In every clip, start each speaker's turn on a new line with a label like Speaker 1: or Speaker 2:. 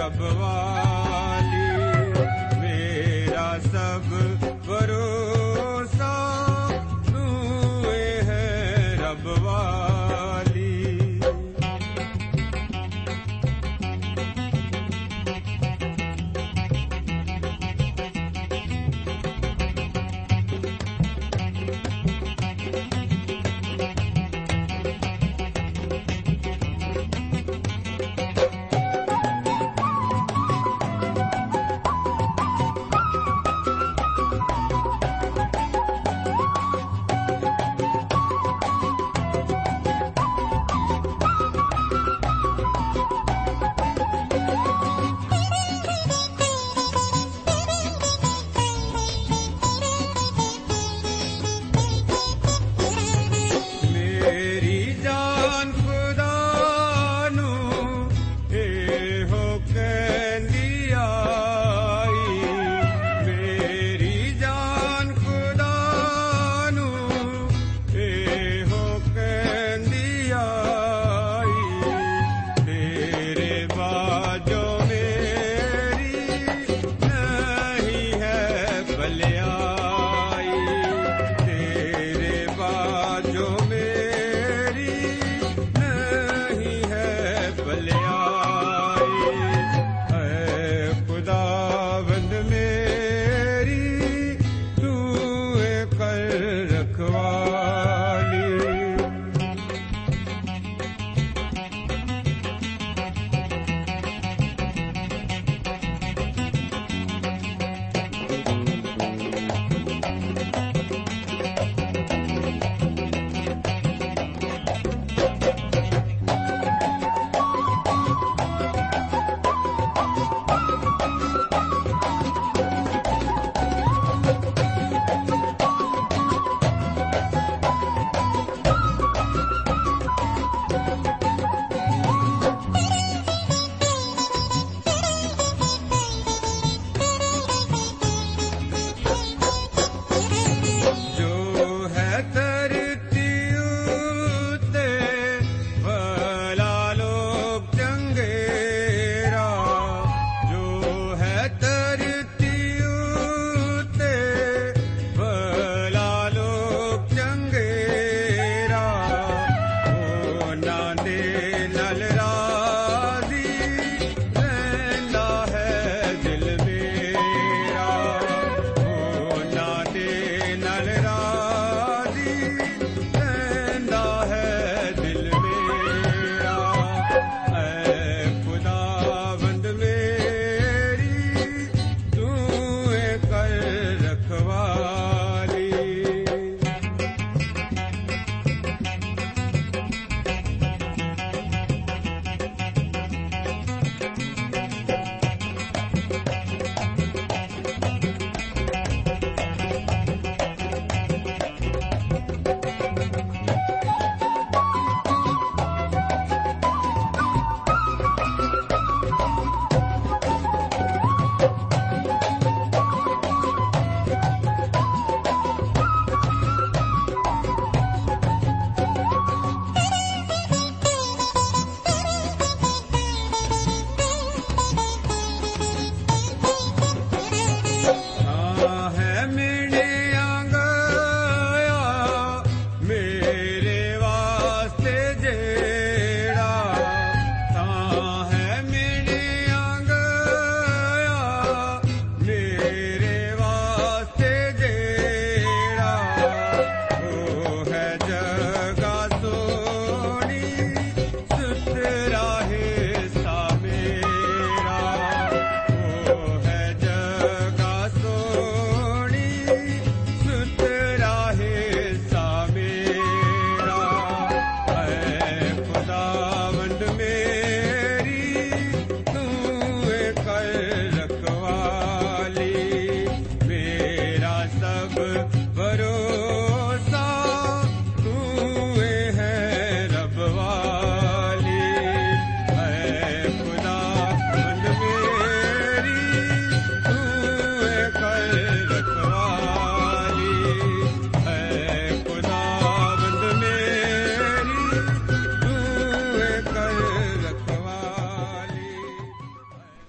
Speaker 1: Shabbat.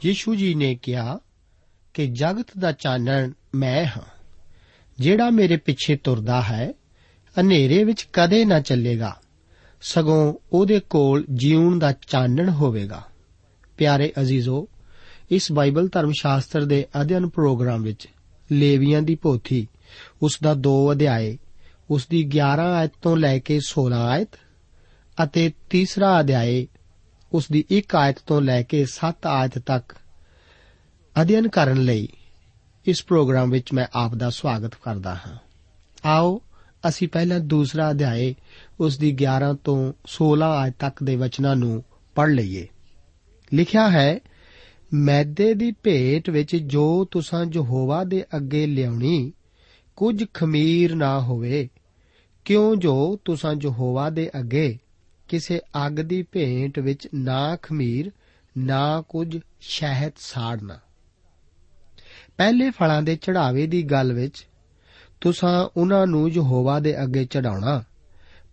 Speaker 2: Yishu ਜੀ ਨੇ ਕਿਹਾ ਕਿ ਜਗਤ ਦਾ ਚਾਨਣ ਮੈਂ ਹਾਂ। ਜਿਹੜਾ ਮੇਰੇ ਪਿੱਛੇ ਤੁਰਦਾ ਹੈ, ਹਨੇਰੇ ਵਿੱਚ ਕਦੇ ਨਾ ਚੱਲੇਗਾ। ਸਗੋਂ ਉਹਦੇ ਕੋਲ ਜੀਵਨ ਦਾ ਚਾਨਣ ਹੋਵੇਗਾ। ਪਿਆਰੇ ਅਜ਼ੀਜ਼ੋ, ਇਸ ਬਾਈਬਲ ਧਰਮ ਸ਼ਾਸਤਰ ਦੇ ਅਧਿਐਨ ਪ੍ਰੋਗਰਾਮ ਵਿੱਚ ਲੇਵੀਆਂ ਦੀ ਪੋਥੀ, ਉਸ ਦਾ 2 ਅਧਿਆਏ, ਉਸ ਦੀ 11 ਆਇਤ ਤੋਂ ਲੈ ਕੇ 16 ਆਇਤ ਅਤੇ ਤੀਸਰਾ ਅਧਿਆਏ ਉਸ ਦੀ 1 ਆਇਤ ਤੋਂ ਲੈ ਕੇ 7 ਆਇਤ ਤੱਕ ਅਧਿਐਨ ਕਰਨ ਲਈ ਇਸ ਪ੍ਰੋਗਰਾਮ ਵਿੱਚ ਮੈਂ ਆਪ ਦਾ ਸਵਾਗਤ ਕਰਦਾ ਹਾਂ। ਆਓ, ਅਸੀਂ ਪਹਿਲਾਂ ਦੂਸਰਾ ਅਧਿਆਏ ਉਸ ਦੀ 11 ਤੋਂ 16 ਆਇਤ ਤੱਕ ਦੇ ਵਚਨਾਂ ਨੂੰ ਪੜ੍ਹ ਲਈਏ। ਲਿਖਿਆ ਹੈ, ਮੈਦੇ ਦੀ ਭੇਟ ਵਿੱਚ ਜੋ ਤੁਸਾਂ ਯਹੋਵਾ ਦੇ ਅੱਗੇ ਲਿਆਉਣੀ, ਕੁਝ ਖਮੀਰ ਨਾ ਹੋਵੇ, ਕਿਉਂ ਜੋ ਤੁਸਾਂ ਯਹੋਵਾ ਦੇ ਅੱਗੇ ਕਿਸੇ ਅੱਗ ਦੀ ਭੇਂਟ ਵਿੱਚ ਨਾ ਖਮੀਰ, ਨਾ ਕੁਝ ਸ਼ਹਿਦ ਸਾੜਨਾ। ਪਹਿਲੇ ਫਲਾਂ ਦੇ ਚੜਾਵੇ ਦੀ ਗੱਲ ਵਿੱਚ, ਤੁਸਾਂ ਉਹਨਾਂ ਨੂੰ ਯਹੋਵਾ ਦੇ ਅੱਗੇ ਚੜਾਉਣਾ,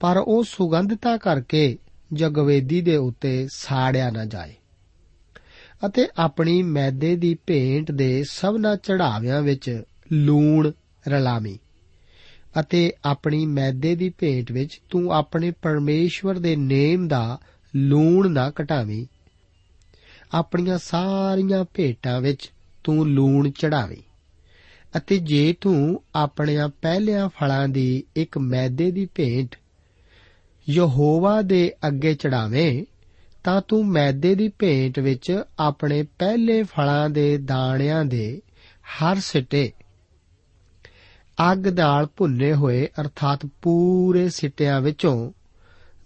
Speaker 2: ਪਰ ਉਹ ਸੁਗੰਧਤਾ ਕਰਕੇ ਜਗਵੇਦੀ ਦੇ ਉੱਤੇ ਸਾੜਿਆ ਨਾ ਜਾਏ। ਅਤੇ ਆਪਣੀ ਮੈਦੇ ਦੀ ਭੇਂਟ ਦੇ ਸਭਨਾ ਚੜਾਵਿਆਂ ਵਿੱਚ ਲੂਣ ਰਲਾਵੀਂ। ਅਤੇ ਆਪਣੀ ਮੈਦੇ ਦੀ ਭੇਂਟ ਵਿੱਚ ਤੂੰ ਆਪਣੇ ਪਰਮੇਸ਼ਵਰ ਦੇ ਨੇਮ ਦਾ ਲੂਣ ਨਾ ਘਟਾਵੀਂ ਆਪਣੀਆਂ ਸਾਰੀਆਂ ਭੇਟਾਂ ਵਿੱਚ ਤੂੰ ਲੂਣ ਚੜਾਵੀਂ। ਅਤੇ ਜੇ ਤੂੰ ਆਪਣੀਆਂ ਪਹਿਲਿਆਂ ਫਲਾਂ ਦੀ ਇੱਕ ਮੈਦੇ ਦੀ ਭੇਂਟ ਯਹੋਵਾ ਦੇ ਅੱਗੇ ਚੜਾਵੇਂ, ਤਾਂ ਤੂੰ ਮੈਦੇ ਦੀ ਭੇਂਟ ਵਿੱਚ ਆਪਣੇ ਪਹਿਲੇ ਫਲਾਂ ਦੇ ਦਾਣਿਆਂ ਦੇ ਹਰ ਸਿੱਟੇ ਅੱਗ ਨਾਲ ਭੁੰਨੇ ਹੋਏ, ਅਰਥਾਤ ਪੂਰੇ ਸਿੱਟਿਆਂ ਵਿੱਚੋਂ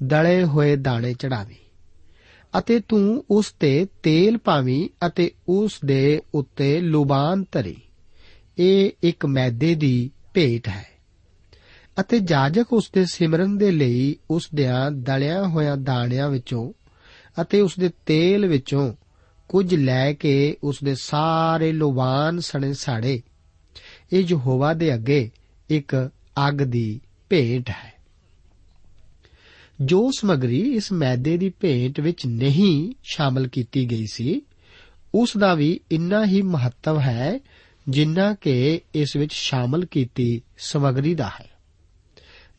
Speaker 2: ਦਲੇ ਹੋਏ ਦਾਣੇ ਚੜਾਵੀਂ ਅਤੇ ਤੂੰ ਉਸ ਤੇ ਤੇਲ ਪਾਵੀਂ ਅਤੇ ਉਸ ਦੇ ਉੱਤੇ ਲੁਬਾਨ ਧਰੀ। ਇਹ ਇੱਕ ਮੈਦੇ ਦੀ ਭੇਟ ਹੈ। ਅਤੇ ਜਾਜਕ ਉਸ ਦੇ ਸਿਮਰਨ ਦੇ ਲਈ ਉਸ ਦਿਆਂ ਦਲਿਆਂ ਹੋਇਆਂ ਦਾਣਿਆਂ ਵਿੱਚੋਂ ਅਤੇ ਉਸ ਦੇ ਤੇਲ ਵਿੱਚੋਂ ਕੁਝ ਲੈ ਕੇ ਉਸ ਦੇ ਸਾਰੇ ਲੁਬਾਨ ਸਣੇ ਸਾੜੇ ਇਹ ਯਹੋਵਾ ਦੇ ਅੱਗੇ ਇੱਕ ਅੱਗ ਦੀ ਭੇਟ ਹੈ। ਜੋ ਸਮਗਰੀ ਇਸ ਮੈਦੇ ਦੀ ਭੇਟ ਵਿੱਚ ਨਹੀਂ ਸ਼ਾਮਲ ਕੀਤੀ ਗਈ ਸੀ ਉਸ ਦਾ ਵੀ ਇੰਨਾ ਹੀ ਮਹੱਤਵ ਹੈ ਜਿੰਨਾ ਕਿ ਇਸ ਵਿੱਚ ਸ਼ਾਮਲ ਕੀਤੀ ਸਮਗਰੀ ਦਾ ਹੈ।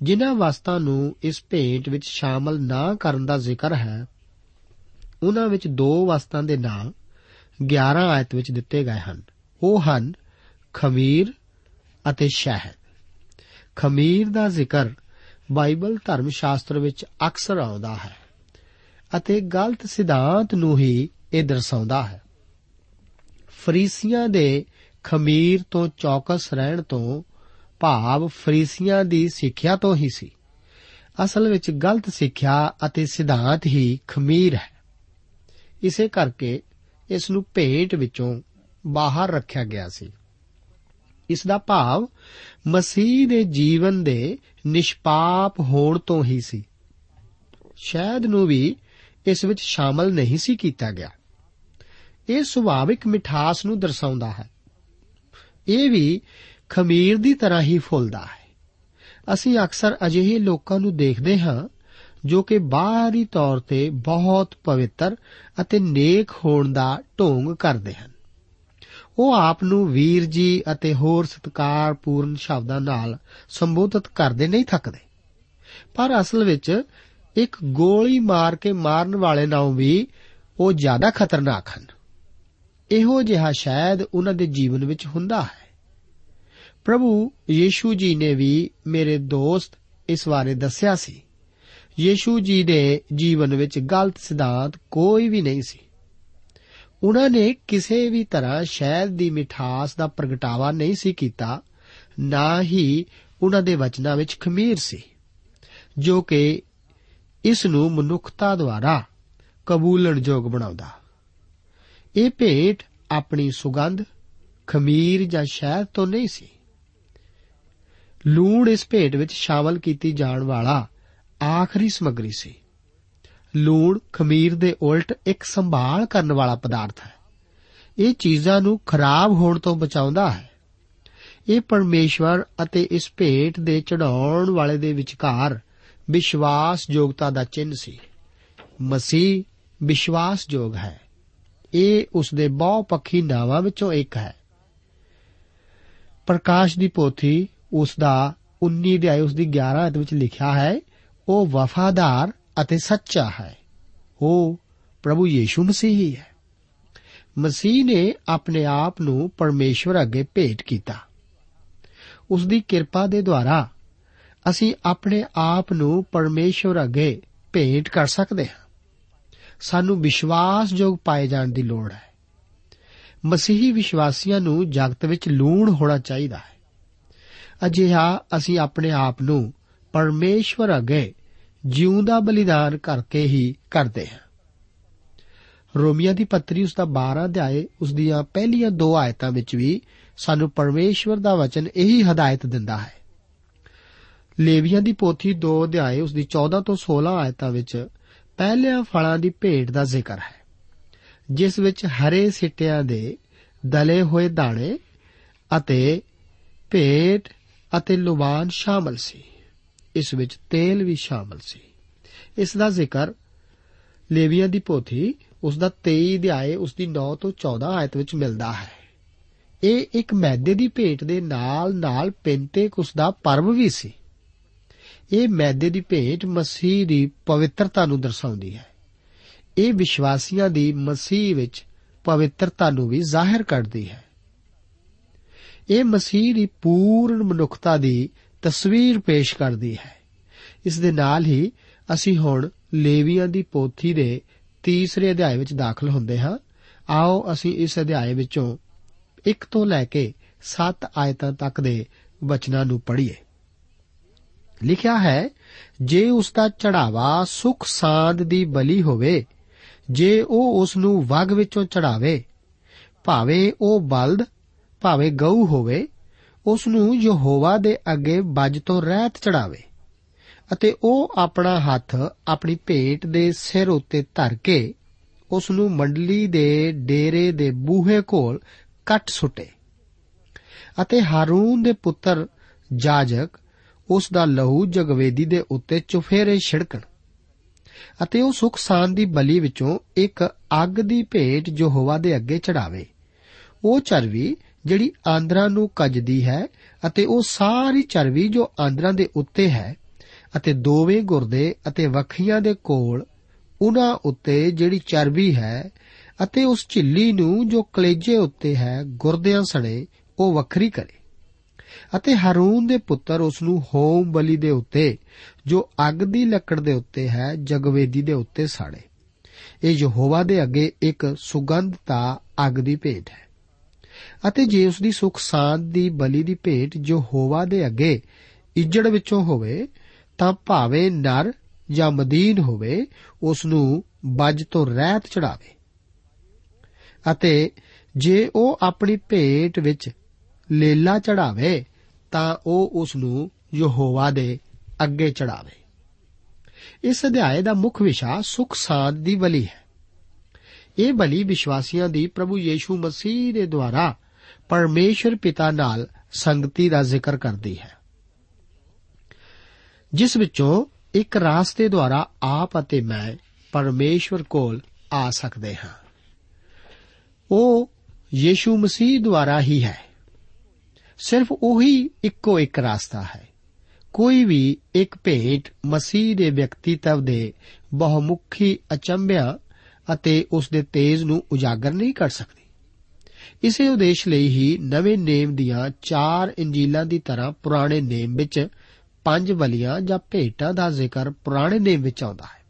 Speaker 2: ਜਿਨ੍ਹਾਂ ਵਸਤਾਂ ਨੂੰ ਇਸ ਭੇਟ ਵਿੱਚ ਸ਼ਾਮਲ ਨਾ ਕਰਨ ਦਾ ਜ਼ਿਕਰ ਹੈ ਉਹਨਾਂ ਵਿੱਚ ਦੋ ਵਸਤਾਂ ਦੇ ਨਾਮ 11 ਆਇਤ ਵਿੱਚ ਦਿੱਤੇ ਗਏ ਹਨ। ਉਹ ਹਨ ਖਮੀਰ ਅਤੇ ਸ਼ਹਿਦ ਖਮੀਰ ਦਾ ਜ਼ਿਕਰ ਬਾਈਬਲ ਧਰਮ ਸ਼ਾਸਤਰ ਵਿੱਚ ਅਕਸਰ ਆਉਂਦਾ ਹੈ ਅਤੇ ਗਲਤ ਸਿਧਾਂਤ ਨੂੰ ਹੀ ਇਹ ਦਰਸਾਉਂਦਾ ਹੈ। ਫਰੀਸੀਆਂ ਦੇ ਖਮੀਰ ਤੋਂ ਚੌਕਸ ਰਹਿਣ ਤੋਂ ਭਾਵ ਫਰੀਸੀਆਂ ਦੀ ਸਿੱਖਿਆ ਤੋਂ ਹੀ ਸੀ। ਅਸਲ ਵਿੱਚ ਗਲਤ ਸਿੱਖਿਆ ਅਤੇ ਸਿਧਾਂਤ ਹੀ ਖਮੀਰ ਹੈ। ਇਸੇ ਕਰਕੇ ਇਸ ਨੂੰ ਭੇਟ ਵਿੱਚੋਂ ਬਾਹਰ ਰੱਖਿਆ ਗਿਆ ਸੀ। ਇਸ ਦਾ ਭਾਵ ਮਸੀਹ ਦੇ ਜੀਵਨ ਦੇ ਨਿਸ਼ਪਾਪ ਹੋਣ ਤੋਂ ਹੀ ਸੀ। ਸ਼ਾਇਦ ਨੂੰ ਵੀ ਇਸ ਵਿੱਚ ਸ਼ਾਮਲ ਨਹੀਂ ਸੀ ਕੀਤਾ ਗਿਆ। ਇਹ ਸੁਭਾਵਿਕ ਮਿਠਾਸ ਨੂੰ ਦਰਸਾਉਂਦਾ ਹੈ। ਇਹ ਵੀ ਖਮੀਰ ਦੀ ਤਰ੍ਹਾਂ ਹੀ ਫੁੱਲਦਾ ਹੈ। ਅਸੀਂ ਅਕਸਰ ਅਜਿਹੇ ਲੋਕਾਂ ਨੂੰ ਦੇਖਦੇ ਹਾਂ ਜੋ ਕਿ ਬਾਹਰੀ ਤੌਰ ਤੇ ਬਹੁਤ ਪਵਿੱਤਰ ਅਤੇ ਨੇਕ ਹੋਣ ਦਾ ਢੋਂਗ ਕਰਦੇ ਹਨ। ਉਹ ਆਪ ਨੂੰ ਵੀਰ ਜੀ ਅਤੇ ਹੋਰ ਸਤਿਕਾਰਪੂਰਨ ਸ਼ਬਦਾਂ ਨਾਲ ਸੰਬੋਧਿਤ ਕਰਦੇ ਨਹੀਂ ਥੱਕਦੇ। ਪਰ ਅਸਲ ਵਿੱਚ ਇੱਕ ਗੋਲੀ ਮਾਰ ਕੇ ਮਾਰਨ ਵਾਲੇ ਨਾਲੋਂ ਵੀ ਉਹ ਜ਼ਿਆਦਾ ਖਤਰਨਾਕ ਹਨ। ਇਹੋ ਜਿਹਾ ਸ਼ਾਇਦ ਉਹਨਾਂ ਦੇ ਜੀਵਨ ਵਿੱਚ ਹੁੰਦਾ ਹੈ। ਪ੍ਰਭੂ ਯੀਸ਼ੂ ਜੀ ਨੇ ਵੀ ਮੇਰੇ ਦੋਸਤ ਇਸ ਬਾਰੇ ਦੱਸਿਆ ਸੀ। ਯੀਸ਼ੂ ਜੀ ਦੇ ਜੀਵਨ ਵਿੱਚ ਗਲਤ ਸਿਧਾਂਤ ਕੋਈ ਵੀ ਨਹੀਂ ਸੀ। ਉਹਨਾਂ ਨੇ ਕਿਸੇ ਵੀ ਤਰ੍ਹਾਂ ਸ਼ਹਿਦ ਦੀ ਮਿਠਾਸ ਦਾ ਪ੍ਰਗਟਾਵਾ ਨਹੀਂ ਸੀ ਕੀਤਾ, ਨਾ ਹੀ ਉਹਨਾਂ ਦੇ ਵਚਨਾਂ ਵਿੱਚ ਖਮੀਰ ਸੀ, ਜੋ ਕਿ ਇਸ ਨੂੰ ਮਨੁੱਖਤਾ ਦੁਆਰਾ ਕਬੂਲਣਯੋਗ ਬਣਾਉਂਦਾ। ਇਹ ਭੇਟ ਆਪਣੀ ਸੁਗੰਧ, ਖਮੀਰ ਜਾਂ ਸ਼ਹਿਦ ਤੋਂ ਨਹੀਂ ਸੀ। ਲੂਣ ਇਸ ਭੇਟ ਵਿੱਚ ਸ਼ਾਮਲ ਕੀਤੀ ਜਾਣ ਵਾਲਾ ਆਖਰੀ ਸਮੱਗਰੀ ਸੀ। ਲੂਣ, ਖਮੀਰ ਦੇ ਉਲਟ ਇੱਕ ਸੰਭਾਲ ਕਰਨ ਵਾਲਾ ਪਦਾਰਥ ਹੈ। ਇਹ ਚੀਜ਼ਾਂ ਨੂੰ ਖਰਾਬ ਹੋਣ ਤੋਂ ਬਚਾਉਂਦਾ ਹੈ। ਇਹ ਪਰਮੇਸ਼ਵਰ ਅਤੇ ਇਸ ਭੇਟ ਦੇ ਚੜਾਉਣ ਵਾਲੇ ਦੇ ਵਿਚਕਾਰ ਵਿਸ਼ਵਾਸਯੋਗਤਾ ਦਾ ਚਿੰਨ੍ਹ ਸੀ। ਮਸੀਹ ਵਿਸ਼ਵਾਸਯੋਗ ਹੈ। ਇਹ ਉਸ ਦੇ ਬਹੁ ਪੱਖੀ ਨਾਵਾਂ ਵਿੱਚੋਂ ਇੱਕ ਹੈ। ਪ੍ਰਕਾਸ਼ ਦੀ ਪੋਥੀ ਉਸ ਦਾ 19 ਅਧਿਆਇ ਉਸ ਦੀ 11 ਅਧ ਵਿੱਚ ਲਿਖਿਆ ਹੈ, ਉਹ ਵਫਾਦਾਰ ਅਤੇ ਸੱਚਾ ਹੈ। ਉਹ ਪ੍ਰਭੂ ਯੀਸ਼ੂ ਮਸੀਹ ਹੀ। ਹੈ ਮਸੀਹ ਨੇ ਆਪਣੇ ਆਪ ਨੂੰ ਪਰਮੇਸ਼ਵਰ ਅੱਗੇ ਭੇਟ ਕੀਤਾ। ਉਸ ਦੀ ਕਿਰਪਾ ਦੇ ਦੁਆਰਾ ਅਸੀਂ ਆਪਣੇ ਆਪ ਨੂੰ ਪਰਮੇਸ਼ਵਰ ਅੱਗੇ ਭੇਟ ਕਰ ਸਕਦੇ ਹਾਂ। ਸਾਨੂੰ ਵਿਸ਼ਵਾਸਯੋਗ ਪਾਏ ਜਾਣ ਦੀ ਲੋੜ ਹੈ। ਮਸੀਹੀ ਵਿਸ਼ਵਾਸੀਆਂ ਨੂੰ ਜਗਤ ਵਿੱਚ ਲੂਣ ਹੋਣਾ ਚਾਹੀਦਾ ਹੈ। ਅਜਿਹਾ ਅਸੀਂ ਆਪਣੇ ਆਪ ਨੂੰ ਪਰਮੇਸ਼ਵਰ ਅੱਗੇ ਜਿਉਂਦਾ ਬਲੀਦਾਨ ਕਰਕੇ ਹੀ ਕਰਦੇ ਹਾਂ। ਰੋਮੀਆਂ ਦੀ ਪੱਤਰੀ ਉਸ ਦਾ 12 ਅਧਿਆਏ, ਉਸ ਦੀਆਂ ਪਹਿਲੀਆਂ ਦੋ ਆਇਤਾਂ ਵਿੱਚ ਵੀ ਸਾਨੂੰ ਪਰਮੇਸ਼ਵਰ ਦਾ ਵਚਨ ਇਹੀ ਹਦਾਇਤ ਦਿੰਦਾ ਹੈ। ਲੇਵੀਆਂ ਦੀ ਪੋਥੀ 2 ਅਧਿਆਏ, ਉਸ ਦੀ 14 ਤੋਂ 16 ਆਇਤਾਂ ਵਿੱਚ ਪਹਿਲਿਆਂ ਫਲਾਂ ਦੀ ਭੇਟ ਦਾ ਜ਼ਿਕਰ ਹੈ, ਜਿਸ ਵਿੱਚ ਹਰੇ ਸਿੱਟਿਆਂ ਦੇ ਦਲੇ ਹੋਏ ਦਾਣੇ ਅਤੇ ਭੇਟ ਅਤੇ ਲੁਬਾਨ ਸ਼ਾਮਲ ਸੀ। ਇਸ ਵਿੱਚ ਤੇਲ ਵੀ ਸ਼ਾਮਲ ਸੀ। ਇਸ ਦਾ ਜ਼ਿਕਰ ਲੇਵੀਆਂ ਦੀ ਪੋਥੀ ਉਸ ਦਾ 23 ਅਧਿਆਏ, ਉਸ ਦੀ 9 ਤੋਂ 14 ਆਇਤ ਵਿੱਚ ਮਿਲਦਾ ਹੈ। ਇਹ ਇੱਕ ਮੈਦੇ ਦੀ ਭੇਟ ਦੇ ਨਾਲ-ਨਾਲ ਪੈਂਤੇਕੁਸ ਦਾ ਪਰਵ ਵੀ ਸੀ। ਇਹ ਮੈਦੇ ਦੀ ਭੇਟ ਮਸੀਹ ਦੀ ਪਵਿੱਤਰਤਾ ਨੂੰ ਦਰਸਾਉਂਦੀ ਹੈ। ਇਹ ਵਿਸ਼ਵਾਸੀਆਂ ਦੀ ਮਸੀਹ ਵਿੱਚ ਪਵਿੱਤਰਤਾ ਨੂੰ ਵੀ ਜ਼ਾਹਿਰ ਕਰਦੀ ਹੈ। ਇਹ ਮਸੀਹ ਦੀ ਪੂਰਨ ਮਨੁੱਖਤਾ ਦੀ ਤਸਵੀਰ ਪੇਸ਼ ਕਰਦੀ ਹੈ। ਇਸ ਦੇ ਨਾਲ ਹੀ ਅਸੀਂ ਹੁਣ ਲੇਵੀਆਂ ਦੀ ਪੋਥੀ ਦੇ ਤੀਸਰੇ ਅਧਿਆਇ ਵਿੱਚ ਦਾਖਲ ਹੁੰਦੇ ਹਾਂ। ਆਓ ਅਸੀਂ ਇਸ ਅਧਿਆਇ ਵਿੱਚੋਂ 1 ਤੋਂ ਲੈ ਕੇ 7 ਆਇਤਾਂ ਤੱਕ ਦੇ ਵਚਨਾਂ ਨੂੰ ਪੜ੍ਹੀਏ। ਲਿਖਿਆ ਹੈ, ਜੇ ਉਸ ਦਾ ਚੜਾਵਾ ਸੁਖ ਸਾਧ ਦੀ ਬਲੀ ਹੋਵੇ, ਜੇ ਉਹ ਉਸ ਨੂੰ ਵਗ ਵਿੱਚੋਂ ਚੜਾਵੇ, ਭਾਵੇਂ ਉਹ ਬਲਦ, ਭਾਵੇਂ ਗਊ ਹੋਵੇ ਉਸ ਨੂੰ ਯਹੋਵਾ ਦੇ ਅੱਗੇ ਬੱਜ ਤੋਂ ਰਹਿਤ ਚੜਾਵੇ ਅਤੇ ਉਹ ਆਪਣਾ ਹੱਥ ਆਪਣੀ ਭੇਟ ਦੇ ਸਿਰ ਉੱਤੇ ਧਰ ਕੇ ਉਸ ਨੂੰ ਮੰਡਲੀ ਦੇ ਡੇਰੇ ਦੇ ਬੂਹੇ ਕੋਲ ਕੱਟ ਸੁੱਟੇ ਅਤੇ ਹਾਰੂਨ ਦੇ ਪੁੱਤਰ ਜਾਜਕ ਉਸ ਦਾ ਲਹੂ ਜਗਵੇਦੀ ਦੇ ਉੱਤੇ ਚੁਫੇਰੇ ਛਿੜਕਣ ਅਤੇ ਉਹ ਸੁਖ ਸਾਨ ਦੀ ਬਲੀ ਵਿੱਚੋਂ ਇੱਕ ਅੱਗ ਦੀ ਭੇਟ ਜੋ ਹਵਾ ਦੇ ਅੱਗੇ ਚੜਾਵੇ। ਉਹ ਚਰਵੀ ਜਿਹੜੀ ਆਂਦਰਾਂ ਨੂੰ ਕੱਜਦੀ ਹੈ ਅਤੇ ਉਹ ਸਾਰੀ ਚਰਵੀ ਜੋ ਆਂਦਰਾਂ ਦੇ ਉੱਤੇ ਹੈ ਅਤੇ ਦੋਵੇਂ ਗੁਰਦੇ ਅਤੇ ਵੱਖੀਆਂ ਦੇ ਕੋਲ, ਉਹਨਾਂ ਉੱਤੇ ਜਿਹੜੀ ਚਰਬੀ ਹੈ ਅਤੇ ਉਸ ਝਿੱਲੀ ਨੂੰ ਜੋ ਕਲੇਜੇ ਉੱਤੇ ਹੈ, ਗੁਰਦਿਆਂ ਸਣੇ ਉਹ ਵੱਖਰੀ ਕਰੇ। ਅਤੇ ਹਾਰੂਨ ਦੇ ਪੁੱਤਰ ਉਸ ਨੂੰ ਹੋਮ ਬਲੀ ਦੇ ਉੱਤੇ, ਜੋ ਅੱਗ ਦੀ ਲੱਕੜ ਦੇ ਉੱਤੇ ਹੈ, ਜਗਵੇਦੀ ਦੇ ਉੱਤੇ ਸਾੜੇ। ਇਹ ਯਹੋਵਾ ਦੇ ਅੱਗੇ ਇੱਕ ਸੁਗੰਧਤਾ ਅੱਗ ਦੀ ਭੇਟ ਹੈ। ਅਤੇ ਜੇ ਉਸ ਦੀ ਸੁਖ ਸਾਂਦ ਦੀ ਬਲੀ ਦੀ ਭੇਟ ਜੋ ਹੋਵਾ ਦੇ ਅੱਗੇ ਇੱਜੜ ਵਿੱਚੋਂ ਹੋਵੇ, ਤਾਂ ਭਾਵੇਂ ਨਰ ਜਾਂ ਮਦੀਨ ਹੋਵੇ, ਉਸ ਨੂੰ ਬੱਜ ਤੋਂ ਰਹਿਤ ਚੜਾਵੇ। ਅਤੇ ਜੇ ਉਹ ਆਪਣੀ ਭੇਟ ਵਿੱਚ ਲੇਲਾ ਚੜਾਵੇ, ਤਾਂ ਉਹ ਉਸ ਨੂੰ ਯਹੋਵਾ ਦੇ ਅੱਗੇ ਚੜਾਵੇ। ਇਸ ਅਧਿਆਏ ਦਾ ਮੁੱਖ ਵਿਸ਼ਾ ਸੁਖ ਸਾਧ ਦੀ ਬਲੀ ਹੈ। ਇਹ ਬਲੀ ਵਿਸ਼ਵਾਸੀਆਂ ਦੀ ਪ੍ਰਭੂ ਯੀਸ਼ੂ ਮਸੀਹ ਦੇ ਦੁਆਰਾ ਪਰਮੇਸ਼ਰ ਪਿਤਾ ਨਾਲ ਸੰਗਤੀ ਦਾ ਜ਼ਿਕਰ ਕਰਦੀ ਹੈ। ਜਿਸ ਵਿੱਚੋਂ ਇੱਕ ਰਾਸਤੇ ਦੁਆਰਾ ਆਪ ਅਤੇ ਮੈਂ ਪਰਮੇਸ਼ਵਰ ਕੋਲ ਆ ਸਕਦੇ ਹਾਂ। ਉਹ ਯੀਸ਼ੂ ਮਸੀਹ ਦੁਆਰਾ ਹੀ ਹੈ। ਸਿਰਫ ਉਹੀ ਇੱਕੋ ਇੱਕ ਰਾਸਤਾ ਹੈ। ਕੋਈ ਵੀ ਇੱਕ ਭੇਟ ਮਸੀਹ ਦੇ ਵਿਅਕਤੀਤਵ ਦੇ ਬਹੁਮੁਖੀ ਅਚੰਭਿਆਂ ਅਤੇ ਉਸ ਦੇ ਤੇਜ ਨੂੰ ਉਜਾਗਰ ਨਹੀਂ ਕਰ ਸਕਦੀ। ਇਸੇ ਉਦੇਸ਼ ਲਈ ਹੀ ਨਵੇਂ ਨੇਮ ਦੀਆਂ ਚਾਰ ਇੰਜੀਲਾਂ ਦੀ ਤਰ੍ਹਾਂ ਪੁਰਾਣੇ ਨੇਮ ਵਿੱਚ ਪੰਜ ਬਲੀਆਂ ਜਾਂ ਭੇਟਾਂ ਦਾ ਜ਼ਿਕਰ ਪੁਰਾਣੇ ਨੇਮ ਵਿੱਚ ਆਉਂਦਾ ਹੈ।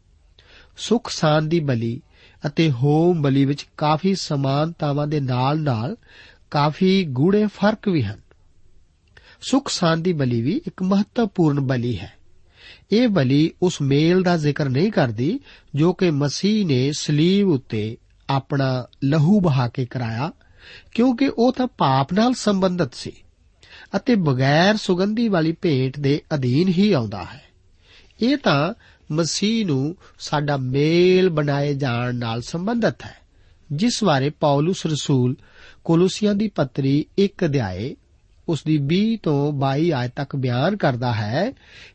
Speaker 2: ਸੁਖ ਸਾਨ ਦੀ ਬਲੀ ਅਤੇ ਹੋਮ ਬਲੀ ਵਿੱਚ ਕਾਫੀ ਸਮਾਨਤਾਵਾਂ ਦੇ ਨਾਲ-ਨਾਲ ਕਾਫੀ ਗੂੜੇ ਫ਼ਰਕ ਵੀ ਹਨ। ਸੁਖ ਸਾਨ ਦੀ ਬਲੀ ਵੀ ਇੱਕ ਮਹੱਤਵਪੂਰਨ ਬਲੀ ਹੈ। ਇਹ ਬਲੀ ਉਸ ਮੇਲ ਦਾ ਜ਼ਿਕਰ ਨਹੀਂ ਕਰਦੀ ਜੋ ਕਿ ਮਸੀਹ ਨੇ ਸਲੀਬ ਉੱਤੇ ਆਪਣਾ ਲਹੂ ਬਹਾ ਕੇ ਕਰਾਇਆ ਕਿਉਂਕਿ ਉਹ ਤਾਂ ਪਾਪ ਨਾਲ ਸੰਬੰਧਿਤ ਸੀ ਅਤੇ ਬਗੈਰ ਸੁਗੰਧੀ ਵਾਲੀ ਭੇਟ ਦੇ ਅਧੀਨ ਹੀ ਆਉਂਦਾ ਹੈ। ਇਹ ਤਾਂ ਮਸੀਹ ਨੂੰ ਸਾਡਾ ਮੇਲ ਬਣਾਏ ਜਾਣ ਨਾਲ ਸੰਬੰਧਿਤ ਹੈ, ਜਿਸ ਬਾਰੇ ਪੌਲਸ ਰਸੂਲ ਕੋਲੋਸੀਆਂ ਦੀ ਪੱਤਰੀ 1 ਅਧਿਆਏ ਉਸ ਦੀ 20 ਤੋਂ 22 ਆਇਤ ਤੱਕ ਬਿਆਨ ਕਰਦਾ ਹੈ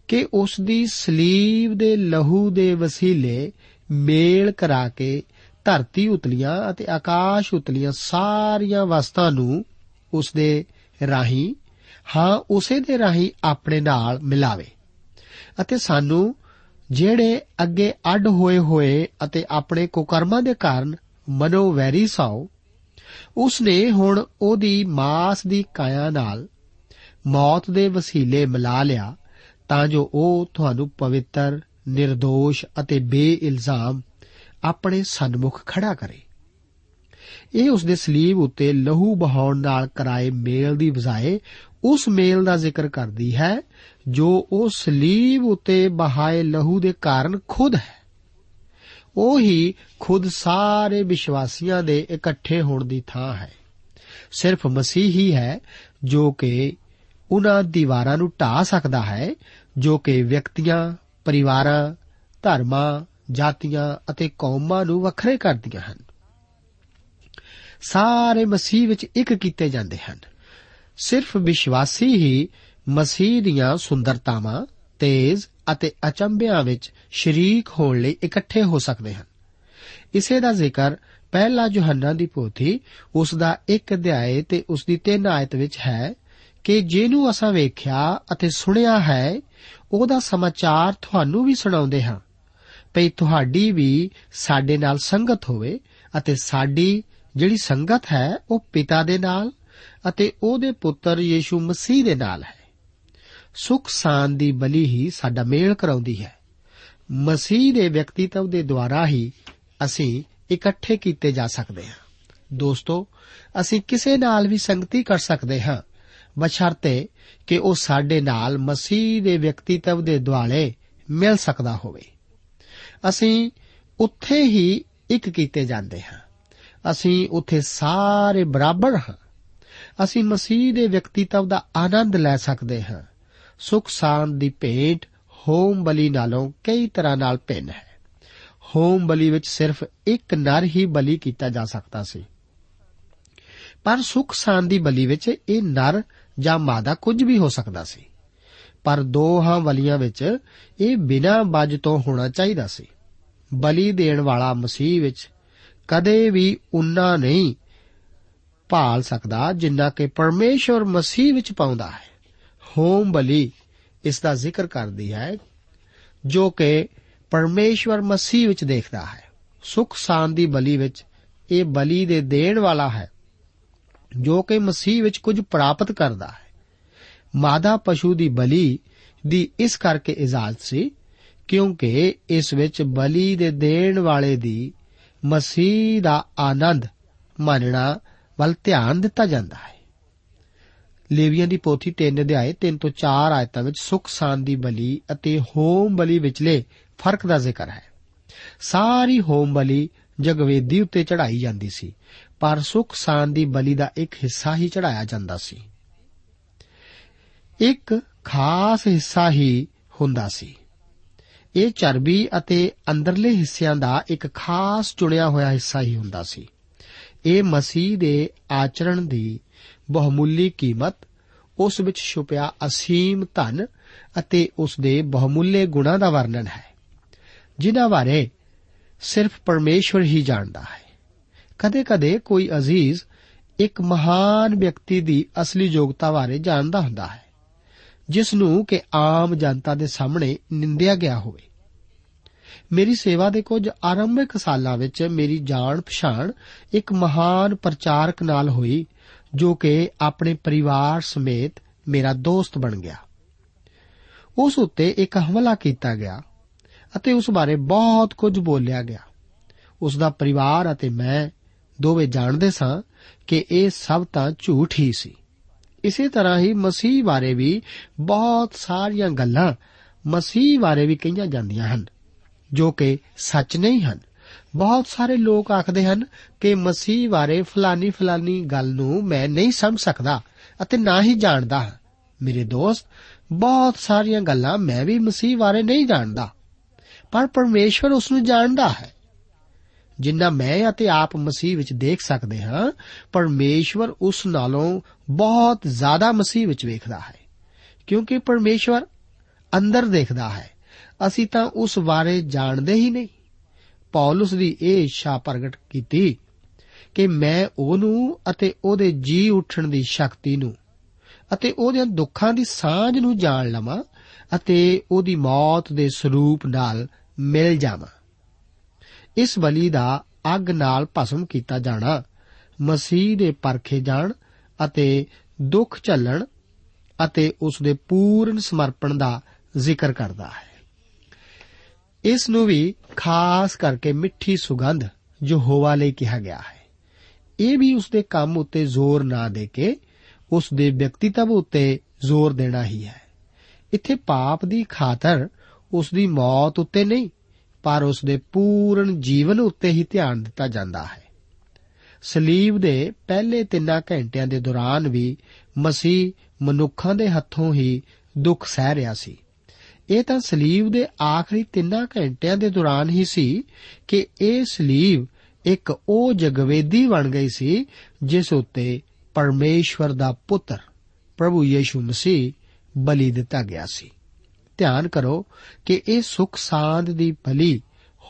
Speaker 2: ਕਿ ਉਸ ਦੀ ਸਲੀਬ ਦੇ ਲਹੂ ਦੇ ਵਸੀਲੇ ਮੇਲ ਕਰਾ ਕੇ ਧਰਤੀ ਉਤਲੀਆਂ ਅਤੇ ਆਕਾਸ਼ ਉਤਲੀਆਂ ਸਾਰੀਆਂ ਵਸਤਾਂ ਨੂੰ ਉਸ ਦੇ ਰਾਹੀਂ, ਹਾਂ, ਉਸੇ ਦੇ ਰਾਹੀਂ ਆਪਣੇ ਨਾਲ ਮਿਲਾਵੇ। ਅਤੇ ਸਾਨੂੰ ਜਿਹੜੇ ਅੱਗੇ ਅੱਡ ਹੋਏ ਹੋਏ ਅਤੇ ਆਪਣੇ ਕੁਕਰਮਾਂ ਦੇ ਕਾਰਨ ਮਨੋਵੈਰੀ ਸਾਓ ਉਸ ਨੇ ਹੁਣ ਉਹਦੀ ਮਾਸ ਦੀ ਕਾਇਆ ਨਾਲ ਮੌਤ ਦੇ ਵਸੀਲੇ ਮਿਲਾ ਲਿਆ ਤਾਂ ਜੋ ਉਹ ਤੁਹਾਨੂੰ ਪਵਿੱਤਰ નિર્ਦੋਸ਼ ਅਤੇ ਬੇਇਲਜ਼ਾਮ ਆਪਣੇ ਸਨਮੁਖ ਖੜਾ ਕਰੇ। ਇਹ ਉਸ ਦੇ ਸਲੀਬ ਉੱਤੇ ਲਹੂ ਬਹਾਉਣ ਨਾਲ ਕਰਾਏ ਮੇਲ ਦੀ ਬਜਾਏ ਉਸ ਮੇਲ ਦਾ ਜ਼ਿਕਰ ਕਰਦੀ ਹੈ, ਜੋ ਉਹ ਸਲੀਬ ਉੱਤੇ ਬਹਾਏ ਲਹੂ ਦੇ ਕਾਰਨ ਖੁਦ ਹੈ। ਉਹ ਹੀ ਖੁਦ ਸਾਰੇ ਵਿਸ਼ਵਾਸੀਆਂ ਦੇ ਇਕੱਠੇ ਹੋਣ ਦੀ ਥਾਂ ਹੈ। ਸਿਰਫ ਮਸੀਹ ਹੀ ਹੈ, ਜੋ ਕਿ ਉਹਨਾਂ ਦੀਵਾਰਾਂ ਨੂੰ ਢਾ ਸਕਦਾ ਹੈ, ਜੋ ਕਿ ਵਿਅਕਤੀਆਂ, ਪਰਿਵਾਰਾਂ, ਧਰਮਾਂ ਜਾਤੀਆਂ ਅਤੇ ਕੌਮਾਂ ਨੂੰ ਵੱਖਰੇ ਕਰਦੀਆਂ ਹਨ। ਸਾਰੇ ਮਸੀਹ ਵਿੱਚ ਇੱਕ ਕੀਤੇ ਜਾਂਦੇ ਹਨ। ਸਿਰਫ ਵਿਸ਼ਵਾਸੀ ਹੀ ਮਸੀਹ ਦੀਆਂ ਸੁੰਦਰਤਾਵਾਂ, ਤੇਜ਼ ਅਤੇ ਅਚੰਭਿਆਂ ਵਿੱਚ ਸ਼ਰੀਕ ਹੋਣ ਲਈ ਇਕੱਠੇ ਹੋ ਸਕਦੇ ਹਨ। ਇਸੇ ਦਾ ਜ਼ਿਕਰ ਪਹਿਲਾ ਯੋਹੰਨਾ ਦੀ ਪੋਥੀ ਉਸ ਦਾ ਇੱਕ ਅਧਿਆਇ ਤੇ ਉਸ ਦੀ 3 ਆਇਤ ਵਿੱਚ ਹੈ ਕਿ ਜਿਹਨੂੰ ਅਸਾਂ ਵੇਖਿਆ ਅਤੇ ਸੁਣਿਆ ਹੈ, ਉਹਦਾ ਸਮਾਚਾਰ ਤੁਹਾਨੂੰ ਵੀ ਸੁਣਾਉਂਦੇ ਹਾਂ। ਭਈ ਤੁਹਾਡੀ ਵੀ ਸਾਡੇ ਨਾਲ ਸੰਗਤ ਹੋਵੇ ਅਤੇ ਸਾਡੀ ਜਿਹੜੀ ਸੰਗਤ ਹੈ, ਉਹ ਪਿਤਾ ਦੇ ਨਾਲ ਅਤੇ ਉਹਦੇ ਪੁੱਤਰ ਯੀਸ਼ੂ ਮਸੀਹ ਦੇ ਨਾਲ ਹੈ। ਸੁਖ ਸਾਨ ਦੀ ਬਲੀ ਹੀ ਸਾਡਾ ਮੇਲ ਕਰਾਉਂਦੀ ਹੈ। ਮਸੀਹ ਦੇ ਵਿਅਕਤੀਤਵ ਦੇ ਦੁਆਰਾ ਹੀ ਅਸੀਂ ਇਕੱਠੇ ਕੀਤੇ ਜਾ ਸਕਦੇ ਹਾਂ। ਦੋਸਤੋ, ਅਸੀਂ ਕਿਸੇ ਨਾਲ ਵੀ ਸੰਗਤੀ ਕਰ ਸਕਦੇ ਹਾਂ, ਬਸ਼ਰਤੇ ਕਿ ਉਹ ਸਾਡੇ ਨਾਲ ਮਸੀਹ ਦੇ ਵਿਅਕਤੀਤਵ ਦੇ ਦੁਆਲੇ ਮਿਲ ਸਕਦਾ ਹੋਵੇ। ਅਸੀਂ ਉੱਥੇ ਹੀ ਇੱਕ ਕੀਤੇ ਜਾਂਦੇ ਹਾਂ। ਅਸੀਂ ਉੱਥੇ ਸਾਰੇ ਬਰਾਬਰ ਹਾਂ। ਅਸੀਂ ਮਸੀਹ ਦੇ ਵਿਅਕਤੀਤਵ ਦਾ ਆਨੰਦ ਲੈ ਸਕਦੇ ਹਾਂ। ਸੁਖ ਸਾਨ ਦੀ ਭੇਟ ਹੋਮ ਬਲੀ ਨਾਲੋਂ ਕਈ ਤਰ੍ਹਾਂ ਨਾਲ ਭਿੰਨ ਹੈ। ਹੋਮ ਬਲੀ ਵਿੱਚ ਸਿਰਫ ਇੱਕ ਨਰ ਹੀ ਬਲੀ ਕੀਤਾ ਜਾ ਸਕਦਾ ਸੀ। ਪਰ ਸੁਖ ਸਾਨ ਦੀ ਬਲੀ ਵਿੱਚ ਇਹ ਨਰ ਜਾਂ ਮਾਦਾ ਕੁਝ ਵੀ ਹੋ ਸਕਦਾ ਸੀ। ਪਰ ਦੋਹਾਂ ਬਲੀਆਂ ਵਿੱਚ ਇਹ ਬਿਨਾਂ ਬੱਜ ਤੋਂ ਹੋਣਾ ਚਾਹੀਦਾ ਸੀ। ਬਲੀ ਦੇਣ ਵਾਲਾ ਮਸੀਹ ਵਿੱਚ ਕਦੇ ਵੀ ਉਨਾ ਨਹੀਂ ਭਾਲ ਸਕਦਾ ਜਿੰਨਾ ਕਿ ਪਰਮੇਸ਼ਵਰ ਮਸੀਹ ਵਿੱਚ ਪਾਉਂਦਾ ਹੈ। ਹੋਮ ਬਲੀ ਇਸ ਦਾ ਜ਼ਿਕਰ ਕਰਦੀ ਹੈ ਜੋ ਕਿ ਪਰਮੇਸ਼ਵਰ ਮਸੀਹ ਵਿੱਚ ਦੇਖਦਾ ਹੈ। ਸੁਖ ਸਾਨ ਦੀ ਬਲੀ ਵਿੱਚ ਇਹ ਬਲੀ ਦੇ ਦੇਣ ਵਾਲਾ ਹੈ ਜੋ ਕਿ ਮਸੀਹ ਵਿੱਚ ਕੁਝ ਪ੍ਰਾਪਤ ਕਰਦਾ ਹੈ। ਮਾਦਾ ਪਸ਼ੂ ਦੀ ਬਲੀ ਦੀ ਇਸ ਕਰਕੇ ਇਜਾਜ਼ਤ ਸੀ, ਕਿਉਂਕਿ ਇਸ ਵਿੱਚ ਬਲੀ ਦੇ ਦੇਣ ਵਾਲੇ ਦੀ ਮਸੀਹ ਦਾ ਆਨੰਦ ਮੰਨਣਾ ਵੱਲ ਧਿਆਨ ਦਿੱਤਾ ਜਾਂਦਾ ਹੈ। ਲੇਵੀਆਂ ਦੀ ਪੋਥੀ 3 ਅਧਿਆਏ 3 ਤੋਂ 4 ਆਇਤਾਂ ਵਿੱਚ ਸੁਖ ਸਾਨ ਦੀ ਬਲੀ ਅਤੇ ਹੋਮ ਬਲੀ ਵਿਚਲੇ ਫ਼ਰਕ ਦਾ ਜ਼ਿਕਰ ਹੈ। ਸਾਰੀ ਹੋਮ ਬਲੀ ਜਗਵੇਦੀ ਉੱਤੇ ਚੜਾਈ ਜਾਂਦੀ ਸੀ, ਪਰ ਸੁਖ ਸਾਨ ਦੀ ਬਲੀ ਦਾ ਇੱਕ ਹਿੱਸਾ ਹੀ ਚੜਾਇਆ ਜਾਂਦਾ ਸੀ। ਇੱਕ ਖਾਸ ਹਿੱਸਾ ਹੀ ਹੁੰਦਾ ਸੀ। ਇਹ ਚਰਬੀ ਅਤੇ ਅੰਦਰਲੇ ਹਿੱਸਿਆਂ ਦਾ ਇੱਕ ਖਾਸ ਚੁਣਿਆ ਹੋਇਆ ਹਿੱਸਾ ਹੀ ਹੁੰਦਾ ਸੀ। ਇਹ ਮਸੀਹ ਦੇ ਆਚਰਣ ਦੀ ਬਹੁਮੁੱਲੀ ਕੀਮਤ, ਉਸ ਵਿੱਚ ਛੁਪਿਆ ਅਸੀਮ ਧਨ ਅਤੇ ਉਸ ਦੇ ਬਹੁਮੁੱਲੇ ਗੁਣਾਂ ਦਾ ਵਰਣਨ ਹੈ, ਜਿਨ੍ਹਾਂ ਬਾਰੇ ਸਿਰਫ ਪਰਮੇਸ਼ਵਰ ਹੀ ਜਾਣਦਾ ਹੈ। ਕਦੇ-ਕਦੇ ਕੋਈ ਅਜ਼ੀਜ਼ ਇੱਕ ਮਹਾਨ ਵਿਅਕਤੀ ਦੀ ਅਸਲੀ ਯੋਗਤਾ ਬਾਰੇ ਜਾਣਦਾ ਹੁੰਦਾ ਹੈ। ਜਿਸ ਨੂੰ ਕਿ ਆਮ ਜਨਤਾ ਦੇ ਸਾਹਮਣੇ ਨਿੰਦਿਆ ਗਿਆ ਹੋਵੇ। ਮੇਰੀ ਸੇਵਾ ਦੇ ਕੁਝ ਆਰੰਭਿਕ ਸਾਲਾਂ ਵਿੱਚ ਮੇਰੀ ਜਾਣ ਪਛਾਣ ਇੱਕ ਮਹਾਨ ਪ੍ਰਚਾਰਕ ਨਾਲ ਹੋਈ, ਜੋ ਕਿ ਆਪਣੇ ਪਰਿਵਾਰ ਸਮੇਤ ਮੇਰਾ ਦੋਸਤ ਬਣ ਗਿਆ। ਉਸ ਉੱਤੇ ਇੱਕ ਹਮਲਾ ਕੀਤਾ ਗਿਆ ਅਤੇ ਉਸ ਬਾਰੇ ਬਹੁਤ ਕੁਝ ਬੋਲਿਆ ਗਿਆ। ਉਸ ਦਾ ਪਰਿਵਾਰ ਅਤੇ ਮੈਂ ਦੋਵੇਂ ਜਾਣਦੇ ਸਾਂ ਕਿ ਇਹ ਸਭ ਤਾਂ ਝੂਠ ਹੀ ਸੀ। ਇਸੇ ਤਰ੍ਹਾਂ ਹੀ ਮਸੀਹ ਬਾਰੇ ਵੀ ਬਹੁਤ ਸਾਰੀਆਂ ਗੱਲਾਂ ਮਸੀਹ ਬਾਰੇ ਵੀ ਕਹੀਆਂ ਜਾਂਦੀਆਂ ਹਨ, ਜੋ ਕਿ ਸੱਚ ਨਹੀਂ ਹਨ। ਬਹੁਤ ਸਾਰੇ ਲੋਕ ਆਖਦੇ ਹਨ ਕਿ ਮਸੀਹ ਬਾਰੇ ਫਲਾਨੀ ਫਲਾਨੀ ਗੱਲ ਨੂੰ ਮੈਂ ਨਹੀਂ ਸਮਝ ਸਕਦਾ ਅਤੇ ਨਾ ਹੀ ਜਾਣਦਾ ਹਾਂ। ਮੇਰੇ ਦੋਸਤ, ਬਹੁਤ ਸਾਰੀਆਂ ਗੱਲਾਂ ਮੈਂ ਵੀ ਮਸੀਹ ਬਾਰੇ ਨਹੀਂ ਜਾਣਦਾ, ਪਰ ਪਰਮੇਸ਼ਵਰ ਉਸ ਨੂੰ ਜਾਣਦਾ ਹੈ। ਜਿੰਨਾ ਮੈਂ ਅਤੇ ਆਪ ਮਸੀਹ ਵਿੱਚ ਦੇਖ ਸਕਦੇ ਹਾਂ, ਪਰਮੇਸ਼ਵਰ ਉਸ ਨਾਲੋਂ ਬਹੁਤ ਜ਼ਿਆਦਾ ਮਸੀਹ ਵਿੱਚ ਵੇਖਦਾ ਹੈ। ਕਿਉਂਕਿ ਪਰਮੇਸ਼ਵਰ ਅੰਦਰ ਦੇਖਦਾ ਹੈ। ਅਸੀਂ ਤਾਂ ਉਸ ਬਾਰੇ ਜਾਣਦੇ ਹੀ ਨਹੀਂ। ਪੌਲਸ ਦੀ ਇਹ ਇੱਛਾ ਪ੍ਰਗਟ ਕੀਤੀ ਕਿ ਮੈਂ ਉਹਨੂੰ ਅਤੇ ਉਹਦੇ ਜੀ ਉੱਠਣ ਦੀ ਸ਼ਕਤੀ ਨੂੰ ਅਤੇ ਉਹਦੇ ਦੁੱਖਾਂ ਦੀ ਸਾਂਝ ਨੂੰ ਜਾਣ ਲਵਾਂ ਅਤੇ ਉਹਦੀ ਮੌਤ ਦੇ ਸਰੂਪ ਨਾਲ ਮਿਲ ਜਾਵਾਂ। ਇਸ ਬਲੀ ਦਾ ਅੱਗ ਨਾਲ ਭਸਮ ਕੀਤਾ ਜਾਣਾ। ਮਸੀਹ ਦੇ ਪਰਖੇ ਜਾਣ ਅਤੇ ਦੁੱਖ ਝੱਲਣ ਅਤੇ ਉਸ ਦੇ ਪੂਰਨ ਸਮਰਪਣ ਦਾ ਜ਼ਿਕਰ ਕਰਦਾ ਹੈ। ਇਸ ਨੂੰ ਵੀ ਖਾਸ ਕਰਕੇ ਮਿੱਠੀ ਸੁਗੰਧ ਜੋ ਹੋਵਾ ਲਈ ਕਿਹਾ ਗਿਆ ਹੈ। ਇਹ ਵੀ ਉਸ ਦੇ ਕੰਮ ਉੱਤੇ ਜ਼ੋਰ ਨਾ ਦੇ ਕੇ ਉਸ ਦੇ ਵਿਅਕਤੀਤਵ ਉੱਤੇ ਜ਼ੋਰ ਦੇਣਾ ਹੀ ਹੈ। ਇੱਥੇ ਪਾਪ ਦੀ ਖਾਤਰ ਉਸ ਦੀ ਮੌਤ ਉੱਤੇ ਨਹੀਂ ਪਰ ਉਸ ਦੇ ਪੂਰਨ ਜੀਵਨ ਉੱਤੇ ਹੀ ਧਿਆਨ ਦਿੱਤਾ ਜਾਂਦਾ ਹੈ। ਸਲੀਬ ਦੇ ਪਹਿਲੇ ਤਿੰਨਾਂ ਘੰਟਿਆਂ ਦੇ ਦੌਰਾਨ ਵੀ ਮਸੀਹ ਮਨੁੱਖਾਂ ਦੇ ਹੱਥੋਂ ਹੀ ਦੁੱਖ ਸਹਿ ਰਿਹਾ ਸੀ। ਇਹ ਤਾਂ ਸਲੀਬ ਦੇ ਆਖਰੀ ਤਿੰਨਾਂ ਘੰਟਿਆਂ ਦੇ ਦੌਰਾਨ ਹੀ ਸੀ ਕਿ ਇਹ ਸਲੀਬ ਇੱਕ ਉਹ ਜਗਵੇਦੀ ਬਣ ਗਈ ਸੀ ਜਿਸ ਉੱਤੇ ਪਰਮੇਸ਼ਵਰ ਦਾ ਪੁੱਤਰ ਪ੍ਰਭੂ ਯੀਸ਼ੂ ਮਸੀਹ ਬਲੀ ਦਿੱਤਾ ਗਿਆ ਸੀ। ਧਿਆਨ ਕਰੋ ਕਿ ਇਹ ਸੁਖ ਸਾਂਦ ਦੀ ਬਲੀ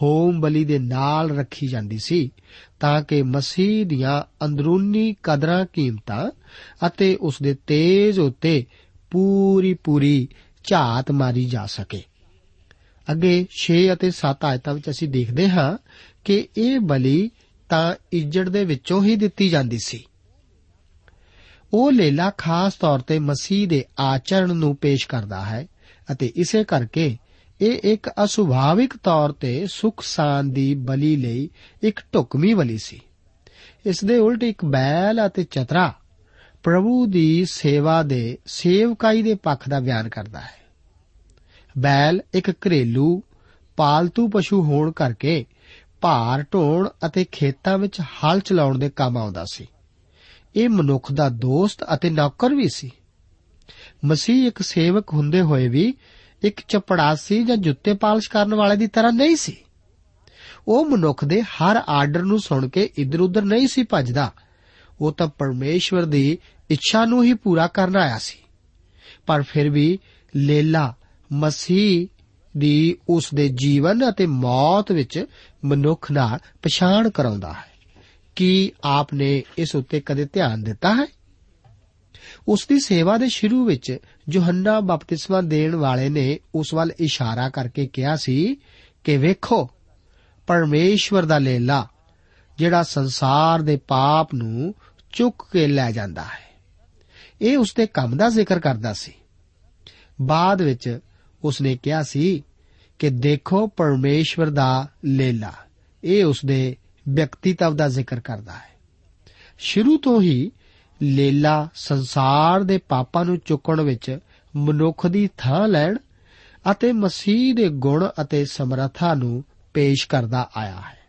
Speaker 2: ਹੋਮ ਬਲੀ ਦੇ ਨਾਲ ਰੱਖੀ ਜਾਂਦੀ ਸੀ, ਤਾਂ ਕਿ ਮਸੀਹ ਦੀਆਂ ਅੰਦਰੂਨੀ ਕਦਰਾਂ ਕੀਮਤਾਂ ਅਤੇ ਉਸ ਦੇ ਤੇਜ ਉੱਤੇ ਪੂਰੀ ਪੂਰੀ ਝਾਤ ਮਾਰੀ ਜਾ ਸਕੇ। ਅੱਗੇ 6 ਅਤੇ 7 ਆਇਤਾਂ ਵਿੱਚ ਅਸੀਂ ਦੇਖਦੇ ਹਾਂ ਕਿ ਇਹ ਬਲੀ ਤਾਂ ਇੱਜੜ ਦੇ ਵਿੱਚੋਂ ਹੀ ਦਿੱਤੀ ਜਾਂਦੀ ਸੀ। ਉਹ ਲੇਲਾ ਖਾਸ ਤੌਰ ਤੇ ਮਸੀਹ ਦੇ ਆਚਰਣ ਨੂੰ ਪੇਸ਼ ਕਰਦਾ ਹੈ ਅਤੇ ਇਸੇ ਕਰਕੇ ਇਹ ਇੱਕ ਅਸੁਭਾਵਿਕ ਤੌਰ ਤੇ ਸੁਖ ਸਾਨ ਦੀ ਬਲੀ ਲਈ ਇੱਕ ਢੁਕਮੀ ਬਲੀ ਸੀ। ਇਸ ਦੇ ਉਲਟ ਇੱਕ ਬੈਲ ਅਤੇ ਚਤਰਾ ਪ੍ਰਭੂ ਦੀ ਸੇਵਾ ਦੇ ਸੇਵਕਾਈ ਦੇ ਪੱਖ ਦਾ ਬਿਆਨ ਕਰਦਾ ਹੈ। ਬੈਲ ਇੱਕ ਘਰੇਲੂ, ਪਾਲਤੂ ਪਸ਼ੂ ਹੋਣ ਕਰਕੇ ਭਾਰ ਢੋਣ ਅਤੇ ਖੇਤਾਂ ਵਿੱਚ ਹਲ ਚਲਾਉਣ ਦੇ ਕੰਮ ਆਉਂਦਾ ਸੀ। ਇਹ ਮਨੁੱਖ ਦਾ ਦੋਸਤ ਅਤੇ ਨੌਕਰ ਵੀ ਸੀ। ਮਸੀਹ ਇੱਕ ਸੇਵਕ ਹੁੰਦੇ ਹੋਏ ਵੀ ਇੱਕ ਚਪੜਾਸੀ ਜਾਂ ਜੁੱਤੇ ਪਾਲਿਸ਼ ਕਰਨ ਵਾਲੇ ਦੀ ਤਰ੍ਹਾਂ ਨਹੀਂ ਸੀ। ਉਹ ਮਨੁੱਖ ਦੇ ਹਰ ਆਰਡਰ ਨੂੰ ਸੁਣ ਕੇ ਇੱਧਰ-ਉੱਧਰ ਨਹੀਂ ਸੀ ਭੱਜਦਾ। ਉਹ ਤਾਂ ਪਰਮੇਸ਼ਵਰ ਦੀ ਇੱਛਾ ਨੂੰ ਹੀ ਪੂਰਾ ਕਰਨ ਆਇਆ ਸੀ। ਪਰ ਫਿਰ ਵੀ ਲੇਲਾ ਮਸੀਹ ਦੀ ਉਸ ਦੇ ਜੀਵਨ ਅਤੇ ਮੌਤ ਵਿੱਚ ਮਨੁੱਖ ਨਾਲ ਪਛਾਣ ਕਰਾਉਂਦਾ ਹੈ। ਕੀ ਆਪਨੇ ਇਸ ਉੱਤੇ ਕਦੇ ਧਿਆਨ ਦਿੱਤਾ ਹੈ? ਉਸ ਦੀ ਸੇਵਾ ਦੇ ਸ਼ੁਰੂ ਵਿੱਚ ਯੋਹੰਨਾ ਬਪਤਿਸਮਾ ਦੇਣ ਵਾਲੇ ਨੇ ਉਸ ਵੱਲ ਇਸ਼ਾਰਾ ਕਰਕੇ ਕਿਹਾ ਸੀ ਕਿ ਵੇਖੋ, ਪਰਮੇਸ਼ਵਰ ਦਾ ਲੇਲਾ, ਜਿਹੜਾ ਸੰਸਾਰ ਦੇ ਪਾਪ ਨੂੰ ਚੁੱਕ ਕੇ ਲੈ ਜਾਂਦਾ ਹੈ। ਇਹ ਉਸ ਦੇ ਕੰਮ ਦਾ ਜ਼ਿਕਰ ਕਰਦਾ ਸੀ। ਬਾਅਦ ਵਿੱਚ ਉਸ ਨੇ ਕਿਹਾ ਸੀ ਕਿ ਦੇਖੋ, ਪਰਮੇਸ਼ਵਰ ਦਾ ਲੇਲਾ, ਇਹ ਉਸ ਦੇ ਵਿਅਕਤੀਤਵ ਦਾ ਜ਼ਿਕਰ ਕਰਦਾ ਹੈ। ਸ਼ੁਰੂ ਤੋਂ ਹੀ ਲੇਲਾ ਸੰਸਾਰ ਦੇ ਪਾਪਾਂ ਨੂੰ ਚੁੱਕਣ ਵਿੱਚ ਮਨੁੱਖ ਦੀ ਥਾਂ ਲੈਣ ਅਤੇ ਮਸੀਹ ਦੇ ਗੁਣ ਅਤੇ ਸਮਰੱਥਾ ਨੂੰ ਪੇਸ਼ ਕਰਦਾ ਆਇਆ ਹੈ।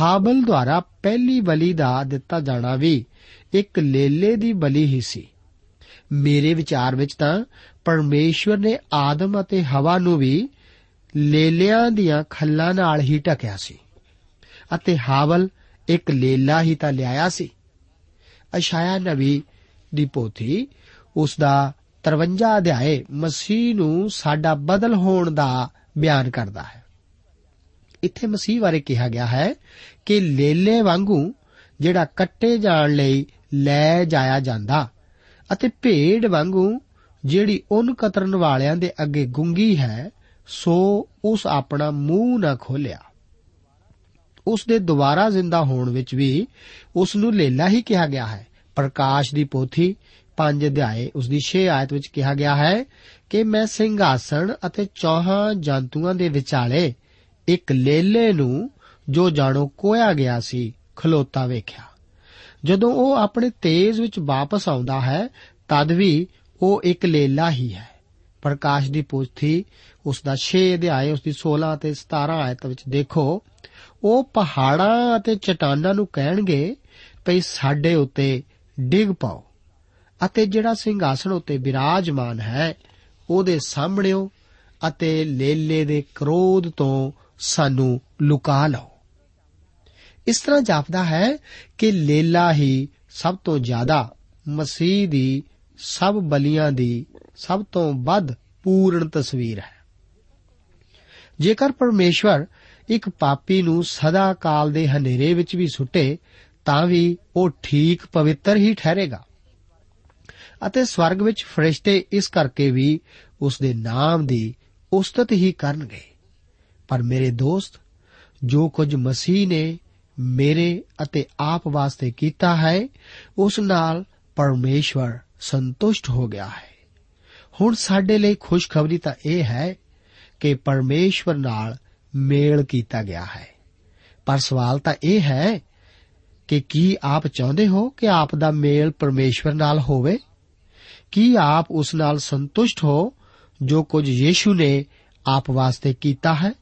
Speaker 2: ਹਾਬਲ ਦੁਆਰਾ ਪਹਿਲੀ ਬਲੀ ਦਾ ਦਿੱਤਾ ਜਾਣਾ ਵੀ ਇੱਕ ਲੇਲੇ ਦੀ ਬਲੀ ਹੀ ਸੀ। ਮੇਰੇ ਵਿਚਾਰ ਵਿੱਚ ਤਾਂ ਪਰਮੇਸ਼ਵਰ ਨੇ ਆਦਮ ਅਤੇ ਹਵਾ ਨੂੰ ਵੀ ਲੇਲਿਆਂ ਦੀਆਂ ਖੱਲਾਂ ਨਾਲ ਹੀ ਢਕਿਆ ਸੀ ਅਤੇ ਹਾਵਲ ਇੱਕ ਲੇਲਾ ਹੀ ਤਾਂ ਲਿਆਇਆ ਸੀ। ਅਸ਼ਾਇਆ ਨਬੀ ਦੀ ਪੋਥੀ, ਉਸ ਦਾ 53 ਅਧਿਆਏ ਮਸੀਹ ਨੂੰ ਸਾਡਾ ਬਦਲ ਹੋਣ ਦਾ ਬਿਆਨ ਕਰਦਾ ਹੈ। ਇੱਥੇ ਮਸੀਹ ਬਾਰੇ ਕਿਹਾ ਗਿਆ ਹੈ ਕਿ ਲੇਲੇ ਵਾਂਗੂ ਜਿਹੜਾ ਕੱਟੇ ਜਾਣ ਲਈ ਲੈ ਜਾਇਆ ਜਾਂਦਾ ਅਤੇ ਭੇਡ ਵਾਂਗੂ ਜਿਹੜੀ ਉਹਨ ਕਤਰਨ ਵਾਲਿਆਂ ਦੇ ਅੱਗੇ ਗੁੰਗੀ ਹੈ, ਸੋ ਉਸ ਆਪਣਾ ਮੂੰਹ ਨਾ ਖੋਲਿਆ। ਉਸ ਦੇ ਦੁਬਾਰਾ ਜ਼ਿੰਦਾ ਹੋਣ ਵਿੱਚ ਵੀ ਉਸ ਨੂੰ ਲੇਲਾ ਹੀ ਕਿਹਾ ਗਿਆ ਹੈ। ਪ੍ਰਕਾਸ਼ ਦੀ ਪੋਥੀ 5 ਅਧਿਆਏ ਉਸ ਦੀ 6 ਆਇਤ ਵਿੱਚ ਕਿਹਾ ਗਿਆ ਹੈ ਕਿ ਮੈਂ ਸਿੰਘਾਸਣ ਅਤੇ ਚੌਹਾਂ ਜੰਤੂਆਂ ਦੇ ਵਿਚਾਲੇ ਇੱਕ ਲੇਲੇ ਨੂੰ ਜੋ ਜਾਣੋ ਕੋਇਆ ਗਿਆ ਸੀ, ਖਲੋਤਾ ਵੇਖਿਆ। ਜਦੋਂ ਉਹ ਆਪਣੇ ਤੇਜ਼ ਵਿੱਚ ਵਾਪਸ ਆਉਂਦਾ ਹੈ, ਤਦ ਵੀ ਉਹ ਇੱਕ ਲੇਲਾ ਹੀ ਹੈ। ਪ੍ਰਕਾਸ਼ ਦੀ ਪੋਥੀ ਉਸ ਦਾ 6 ਅਧਿਆਏ ਉਸ ਦੀ 16 ਅਤੇ 17 ਆਇਤ ਵਿੱਚ ਦੇਖੋ। ਉਹ ਪਹਾੜਾਂ ਅਤੇ ਚਟਾਨਾਂ ਨੂੰ ਕਹਿਣਗੇ ਭਈ ਸਾਡੇ ਉੱਤੇ ਡਿੱਗ ਪਾਓ ਅਤੇ ਜਿਹੜਾ ਸਿੰਘਾਸਣ ਉੱਤੇ ਬਿਰਾਜਮਾਨ ਹੈ, ਉਹਦੇ ਸਾਹਮਣੇਓ ਅਤੇ ਲੇਲੇ ਦੇ ਕਰੋਧ ਤੋਂ ਸਾਨੂੰ ਲੁਕਾ ਲਓ। ਇਸ ਤਰ੍ਹਾਂ ਜਾਪਦਾ ਹੈ ਕਿ ਲੇਲਾ ਹੀ ਸਭ ਤੋਂ ਜ਼ਿਆਦਾ ਮਸੀਹ ਦੀ, ਸਭ ਬਲੀਆਂ ਦੀ, ਸਭ ਤੋਂ ਵੱਧ ਪੂਰਨ ਤਸਵੀਰ ਹੈ। ਜੇਕਰ ਪਰਮੇਸ਼ਵਰ ਇੱਕ ਪਾਪੀ ਨੂੰ ਸਦਾ ਕਾਲ ਦੇ ਹਨੇਰੇ ਵਿੱਚ ਵੀ ਸੁੱਟੇ, ਤਾਂ ਵੀ ਉਹ ਠੀਕ ਪਵਿੱਤਰ ਹੀ ਠਹਿਰੇਗਾ। ਅਤੇ ਸਵਰਗ ਵਿੱਚ ਫਰਿਸ਼ਤੇ ਇਸ ਕਰਕੇ ਵੀ ਉਸ ਦੇ ਨਾਮ ਦੀ ਉਸਤਤ ਹੀ ਕਰਨਗੇ। ਪਰ ਮੇਰੇ ਦੋਸਤ, ਜੋ ਕੁਝ ਮਸੀਹ ਨੇ ਮੇਰੇ ਅਤੇ ਆਪ ਵਾਸਤੇ ਕੀਤਾ ਹੈ, ਉਸ ਨਾਲ ਪਰਮੇਸ਼ਵਰ ਸੰਤੁਸ਼ਟ ਹੋ ਗਿਆ ਹੈ। ਹੁਣ ਸਾਡੇ ਲਈ ਖੁਸ਼ਖਬਰੀ ਤਾਂ ਇਹ ਹੈ ਕਿ ਪਰਮੇਸ਼ਵਰ ਨਾਲ ਮੇਲ ਕੀਤਾ ਗਿਆ ਹੈ। ਪਰ ਸਵਾਲ ਤਾਂ ਇਹ ਹੈ ਕਿ ਕੀ ਆਪ ਚਾਹੁੰਦੇ ਹੋ ਕਿ ਆਪ ਦਾ ਮੇਲ ਪਰਮੇਸ਼ਵਰ ਨਾਲ ਹੋਵੇ? ਕੀ ਆਪ ਉਸ ਨਾਲ ਸੰਤੁਸ਼ਟ ਹੋ ਜੋ ਕੁਝ ਯੀਸ਼ੂ ਨੇ ਆਪ ਵਾਸਤੇ ਕੀਤਾ ਹੈ?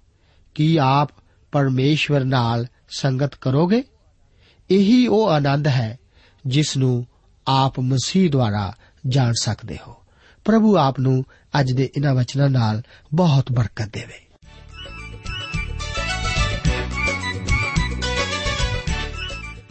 Speaker 2: ਕੀ ਆਪ ਪਰਮੇਸ਼ਵਰ ਨਾਲ ਸੰਗਤ ਕਰੋਗੇ? ਇਹੀ ਉਹ ਆਨੰਦ ਹੈ ਜਿਸ ਨੂੰ ਆਪ ਮਸੀਹ ਦੁਆਰਾ ਜਾਣ ਸਕਦੇ ਹੋ। ਪ੍ਰਭੂ ਆਪ ਨੂੰ ਅੱਜ ਦੇ ਇਹਨਾਂ ਵਚਨਾਂ ਨਾਲ ਬਹੁਤ ਬਰਕਤ ਦੇਵੇ।